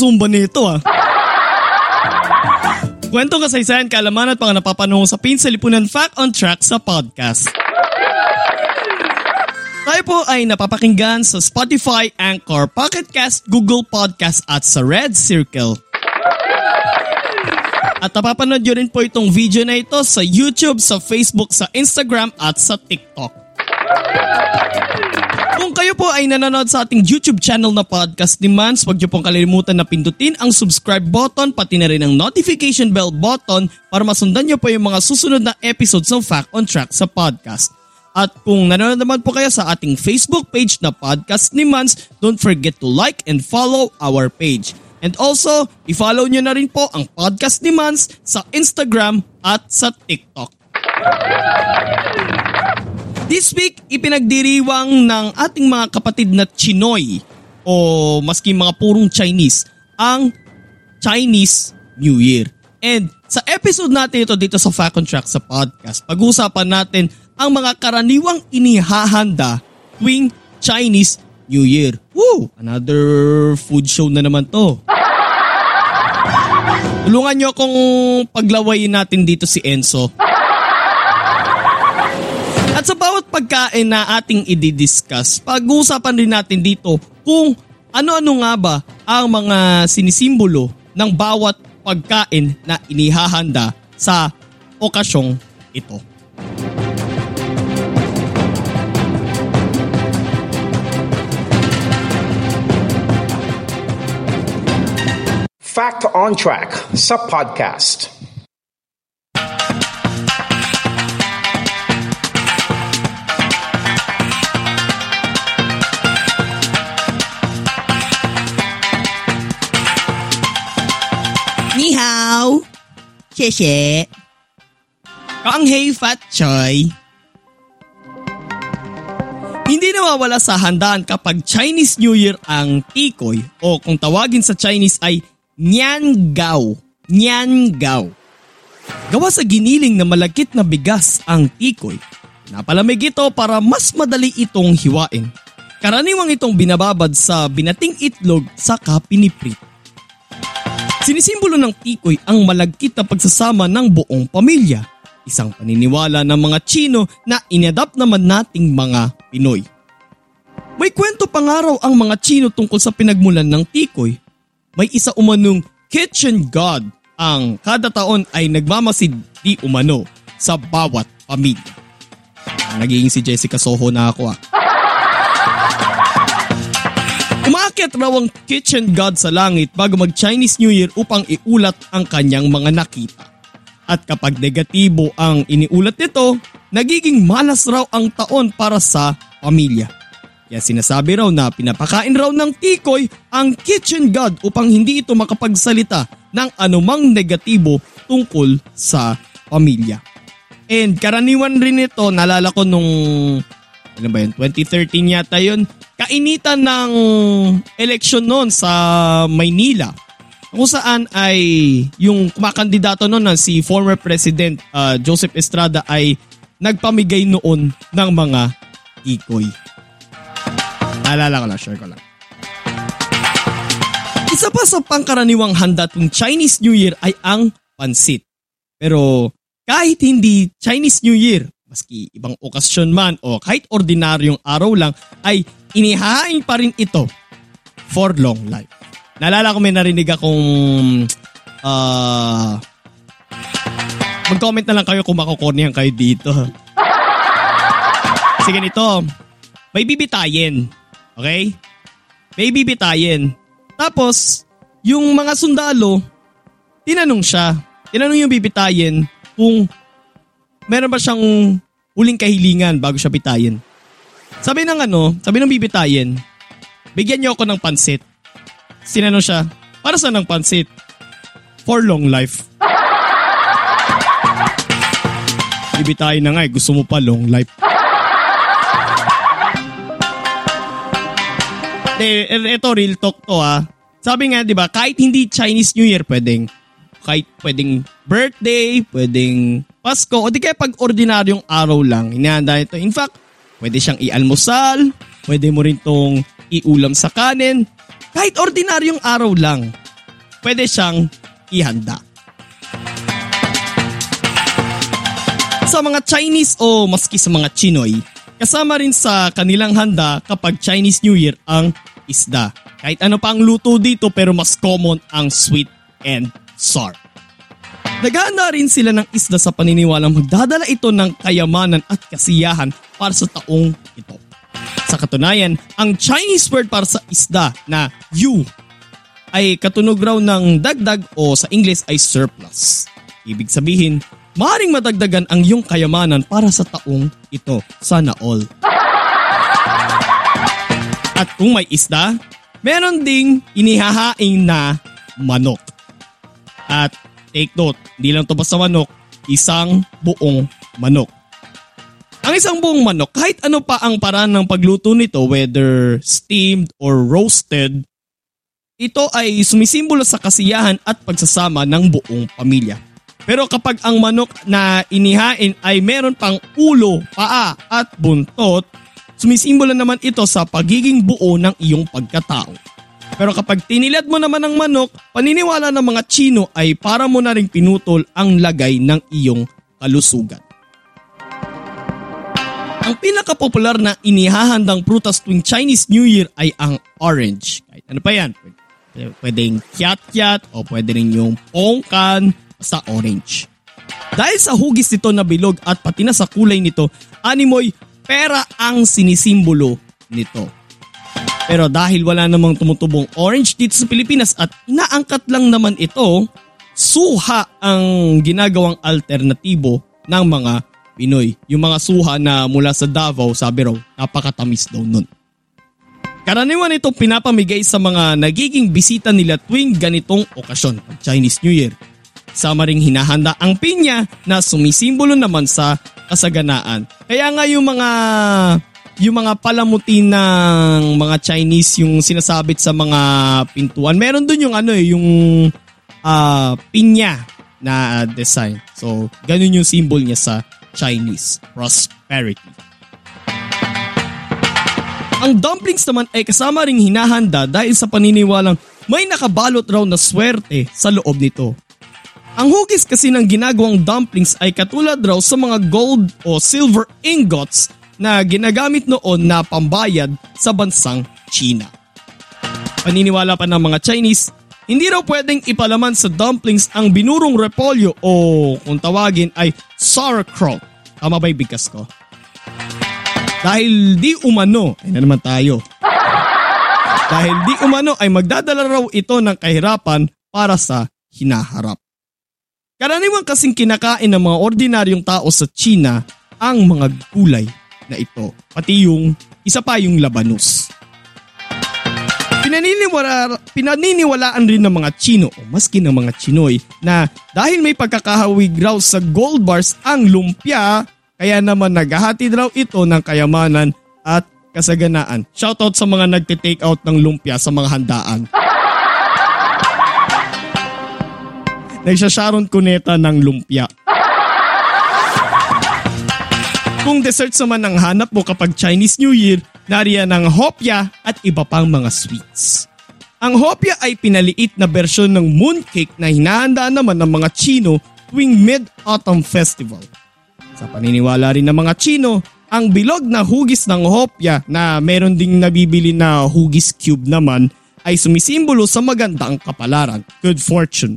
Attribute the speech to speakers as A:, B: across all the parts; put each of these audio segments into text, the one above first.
A: magsusumba nito ah. Kwento kasaysayan, kaalaman at mga napapanahon sa sa Lipunan Fact on Track sa podcast. Tayo po ay napapakinggan sa Spotify, Anchor, Pocket Cast, Google Podcast at sa Red Circle. At napapanood nyo rin po itong video na ito sa YouTube, sa Facebook, sa Instagram at sa TikTok. Kung kayo po ay nanonood sa ating YouTube channel na Podcast Demands, huwag niyo pong kalimutan na pindutin ang subscribe button pati na rin ang notification bell button para masundan niyo po yung mga susunod na episodes ng Fact on Track sa podcast. At kung nanonood naman po kayo sa ating Facebook page na Podcast ni Mans, don't forget to like and follow our page. And also, i-follow nyo na rin po ang Podcast ni Mans sa Instagram at sa TikTok. This week, ipinagdiriwang ng ating mga kapatid na Chinoy o maski mga purong Chinese ang Chinese New Year. And sa episode natin ito dito sa Fact on Track sa podcast, pag-uusapan natin ang mga karaniwang inihahanda tuwing Chinese New Year. Woo! Another food show na naman to. Tulungan nyo akong paglawayin natin dito si Enzo. Sa bawat pagkain na ating i-discuss, pag-uusapan rin natin dito kung ano-ano nga ba ang mga sinisimbolo ng bawat pagkain na inihahanda sa okasyong ito.
B: Fact on Track sa podcast.
A: Xie Kang hei fat choy. Hindi nawawala sa handaan kapag Chinese New Year ang tikoy o kung tawagin sa Chinese ay Nian Gao. Nian Gao. Gawa sa giniling na malagkit na bigas ang tikoy. Napalamig ito para mas madali itong hiwain. Karaniwang itong binababad sa binating itlog sa piniprit. Sinisimbolo ng tikoy ang malagkit na pagsasama ng buong pamilya. Isang paniniwala ng mga Chino na inadapt naman nating mga Pinoy. May kwento pangaraw ang mga Chino tungkol sa pinagmulan ng tikoy. May isa umanong kitchen god ang kada taon ay nagmamasid di umano sa bawat pamilya. Naging si Jessica Soho na ako ah. Umakyat raw ang kitchen god sa langit bago mag Chinese New Year upang iulat ang kanyang mga nakita. At kapag negatibo ang iniulat nito, nagiging malas raw ang taon para sa pamilya. Kaya sinasabi raw na pinapakain raw ng tikoy ang kitchen god upang hindi ito makapagsalita ng anumang negatibo tungkol sa pamilya. And karaniwan rin ito, nalala ko nung, ano ba yun, 2013 yata yun, kainitan ng eleksyon noon sa Maynila. Kung saan ay yung kumakandidato noon na si former President uh, Joseph Estrada ay nagpamigay noon ng mga tikoy. Naalala ko lang, share ko lang. Isa pa sa pangkaraniwang handa tuwing Chinese New Year ay ang pansit. Pero kahit hindi Chinese New Year, maski ibang okasyon man o kahit ordinaryong araw lang, ay inihahain pa rin ito for long life. Naalala ko may narinig akong uh, mag-comment na lang kayo kung makukornihan kayo dito. Sige nito, may bibitayin. Okay? May bibitayin. Tapos, yung mga sundalo, tinanong siya. Tinanong yung bibitayin kung meron ba siyang huling kahilingan bago siya bitayin. Sabi ng ano, sabi ng bibitayin, bigyan niyo ako ng pansit. Sinanong siya, para saan ng pansit? For long life. Bibitayin na nga eh, gusto mo pa long life. Ito real talk to ah. Sabi nga 'di ba, kahit hindi Chinese New Year pwedeng kahit pwedeng birthday, pwedeng Pasko, o di kaya pag ordinaryong araw lang, inihanda ito. In fact, pwede siyang ialmusal, pwede mo rin tong iulam sa kanin, kahit ordinaryong araw lang, pwede siyang ihanda. Sa mga Chinese o maski sa mga Chinoy, kasama rin sa kanilang handa kapag Chinese New Year ang isda. Kahit ano pa ang luto dito pero mas common ang sweet and sour. Naghahanda rin sila ng isda sa paniniwalang magdadala ito ng kayamanan at kasiyahan para sa taong ito. Sa katunayan, ang Chinese word para sa isda na yu ay katunog raw ng dagdag o sa English ay surplus. Ibig sabihin, maaaring madagdagan ang iyong kayamanan para sa taong ito. Sana all. At kung may isda, meron ding inihahaing na manok. At take note, hindi lang to basta manok, isang buong manok. Ang isang buong manok, kahit ano pa ang paraan ng pagluto nito, whether steamed or roasted, ito ay sumisimbolo sa kasiyahan at pagsasama ng buong pamilya. Pero kapag ang manok na inihain ay meron pang ulo, paa at buntot, sumisimbolo naman ito sa pagiging buo ng iyong pagkatao. Pero kapag tinilad mo naman ang manok, paniniwala ng mga Chino ay para mo na rin pinutol ang lagay ng iyong kalusugan. Ang pinakapopular na inihahandang prutas tuwing Chinese New Year ay ang orange. Kahit ano pa yan. Pwedeng kiat-kiat o pwede rin yung pongkan sa orange. Dahil sa hugis nito na bilog at pati na sa kulay nito, animoy pera ang sinisimbolo nito. Pero dahil wala namang tumutubong orange dito sa Pilipinas at inaangkat lang naman ito, suha ang ginagawang alternatibo ng mga Pinoy. Yung mga suha na mula sa Davao, sabi raw, napakatamis daw nun. Karaniwan itong pinapamigay sa mga nagiging bisita nila tuwing ganitong okasyon, Chinese New Year. Sama ring hinahanda ang pinya na sumisimbolo naman sa kasaganaan. Kaya nga yung mga yung mga palamuti ng mga Chinese yung sinasabit sa mga pintuan. Meron dun yung ano eh, yung uh, pinya na design. So, ganun yung symbol niya sa Chinese. Prosperity. Ang dumplings naman ay kasama ring hinahanda dahil sa paniniwalang may nakabalot raw na swerte sa loob nito. Ang hugis kasi ng ginagawang dumplings ay katulad raw sa mga gold o silver ingots na ginagamit noon na pambayad sa bansang China. Paniniwala pa ng mga Chinese, hindi raw pwedeng ipalaman sa dumplings ang binurong repolyo o kung tawagin ay sauerkraut. Tama ba yung bigkas ko? Dahil di umano, ay na naman tayo. Dahil di umano ay magdadala raw ito ng kahirapan para sa hinaharap. Karaniwan kasing kinakain ng mga ordinaryong tao sa China ang mga gulay na ito. Pati yung isa pa yung labanos. Pinaniniwala, pinaniniwalaan rin ng mga Chino o maski ng mga Chinoy na dahil may pagkakahawig raw sa gold bars ang lumpia, kaya naman naghahatid raw ito ng kayamanan at kasaganaan. Shoutout sa mga nagte-take out ng lumpia sa mga handaan. Nagsasharon kuneta ng lumpia. Kung desserts naman ang hanap mo kapag Chinese New Year, nariyan ang hopya at iba pang mga sweets. Ang hopya ay pinaliit na bersyon ng mooncake na hinahanda naman ng mga Chino tuwing Mid-Autumn Festival. Sa paniniwala rin ng mga Chino, ang bilog na hugis ng hopya na meron ding nabibili na hugis cube naman ay sumisimbolo sa magandang kapalaran, good fortune.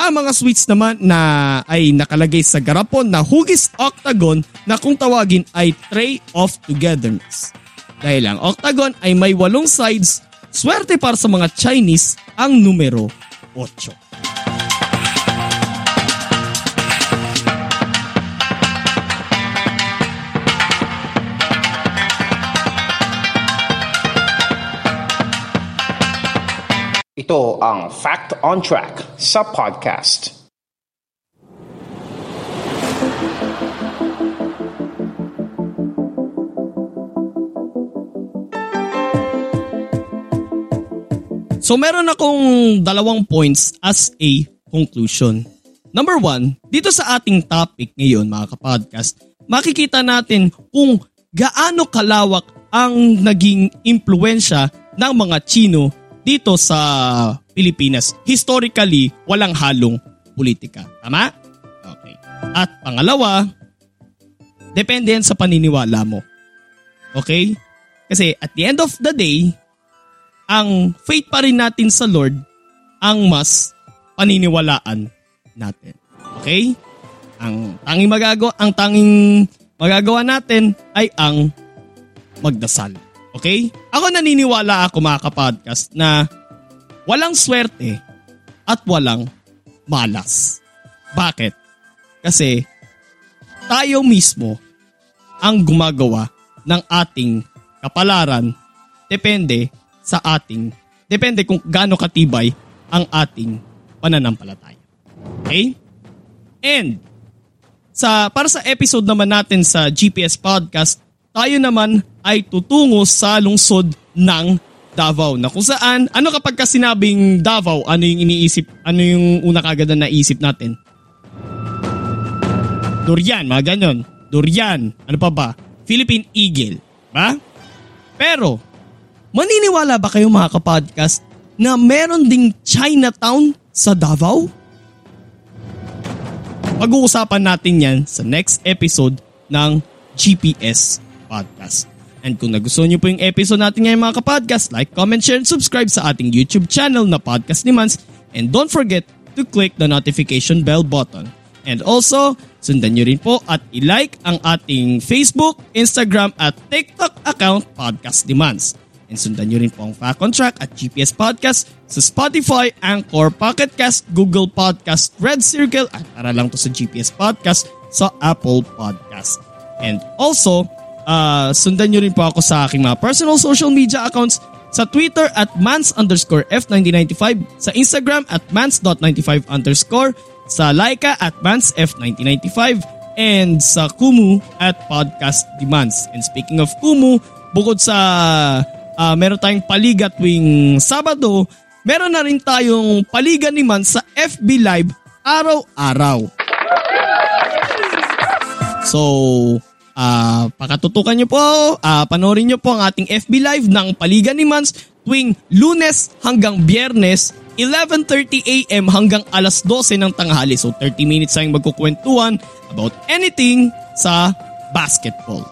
A: Ang mga sweets naman na ay nakalagay sa garapon na hugis octagon na kung tawagin ay tray of togetherness. Dahil ang octagon ay may walong sides, swerte para sa mga Chinese ang numero 8.
B: Ito ang Fact on Track sa podcast.
A: So meron akong dalawang points as a conclusion. Number one, dito sa ating topic ngayon mga kapodcast, makikita natin kung gaano kalawak ang naging impluensya ng mga Chino dito sa Pilipinas. Historically, walang halong politika. Tama? Okay. At pangalawa, depende yan sa paniniwala mo. Okay? Kasi at the end of the day, ang faith pa rin natin sa Lord ang mas paniniwalaan natin. Okay? Ang tanging magagawa, ang tanging magagawa natin ay ang magdasal. Okay? Ako naniniwala ako mga kapodcast na walang swerte at walang malas. Bakit? Kasi tayo mismo ang gumagawa ng ating kapalaran depende sa ating, depende kung gaano katibay ang ating pananampalataya. Okay? And, sa, para sa episode naman natin sa GPS Podcast, tayo naman ay tutungo sa lungsod ng Davao na kung saan, ano kapag ka sinabing Davao, ano yung iniisip, ano yung una kagad na naisip natin? Durian, mga ganyan. Durian, ano pa ba? Philippine Eagle, ba? Pero, maniniwala ba kayo mga kapodcast na meron ding Chinatown sa Davao? Pag-uusapan natin yan sa next episode ng GPS Podcast. And kung nagustuhan niyo po yung episode natin ngayon mga kapodcast, like, comment, share, and subscribe sa ating YouTube channel na Podcast ni Mans. And don't forget to click the notification bell button. And also, sundan nyo rin po at ilike ang ating Facebook, Instagram at TikTok account Podcast Demands. And sundan nyo rin po ang Fact on Track at GPS Podcast sa Spotify, Anchor, Pocket Cast, Google Podcast, Red Circle at para lang to sa GPS Podcast sa Apple Podcast. And also, uh, sundan nyo rin po ako sa aking mga personal social media accounts sa Twitter at mans underscore F1995, sa Instagram at mans.95 underscore, sa Laika at mans F1995, and sa Kumu at Podcast Demands. And speaking of Kumu, bukod sa uh, meron tayong paliga tuwing Sabado, meron na rin tayong paliga ni Man sa FB Live araw-araw. So, uh, pakatutukan nyo po, uh, panoorin nyo po ang ating FB Live ng Paligan ni Mans tuwing lunes hanggang biyernes 11.30 a.m. hanggang alas 12 ng tanghali. So 30 minutes tayong magkukwentuhan about anything sa basketball.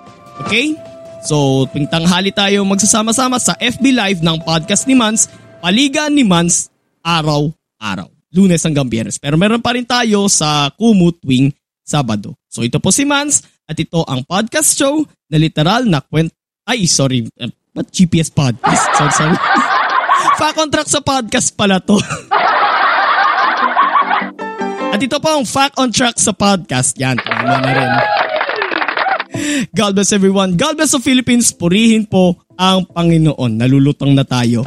A: Okay? So tuwing tanghali tayo magsasama-sama sa FB Live ng podcast ni Mans, Paligan ni Mans, araw-araw. Lunes hanggang biyernes. Pero meron pa rin tayo sa Kumu tuwing Sabado. So ito po si Mans at ito ang podcast show na literal na kwent... Ay, sorry. Uh, what GPS podcast? Sorry, sorry. Pa-contract sa podcast pala to. At ito po ang Fact on Track sa podcast. Yan, tama na rin. God bless everyone. God bless the Philippines. Purihin po ang Panginoon. Nalulutang na tayo.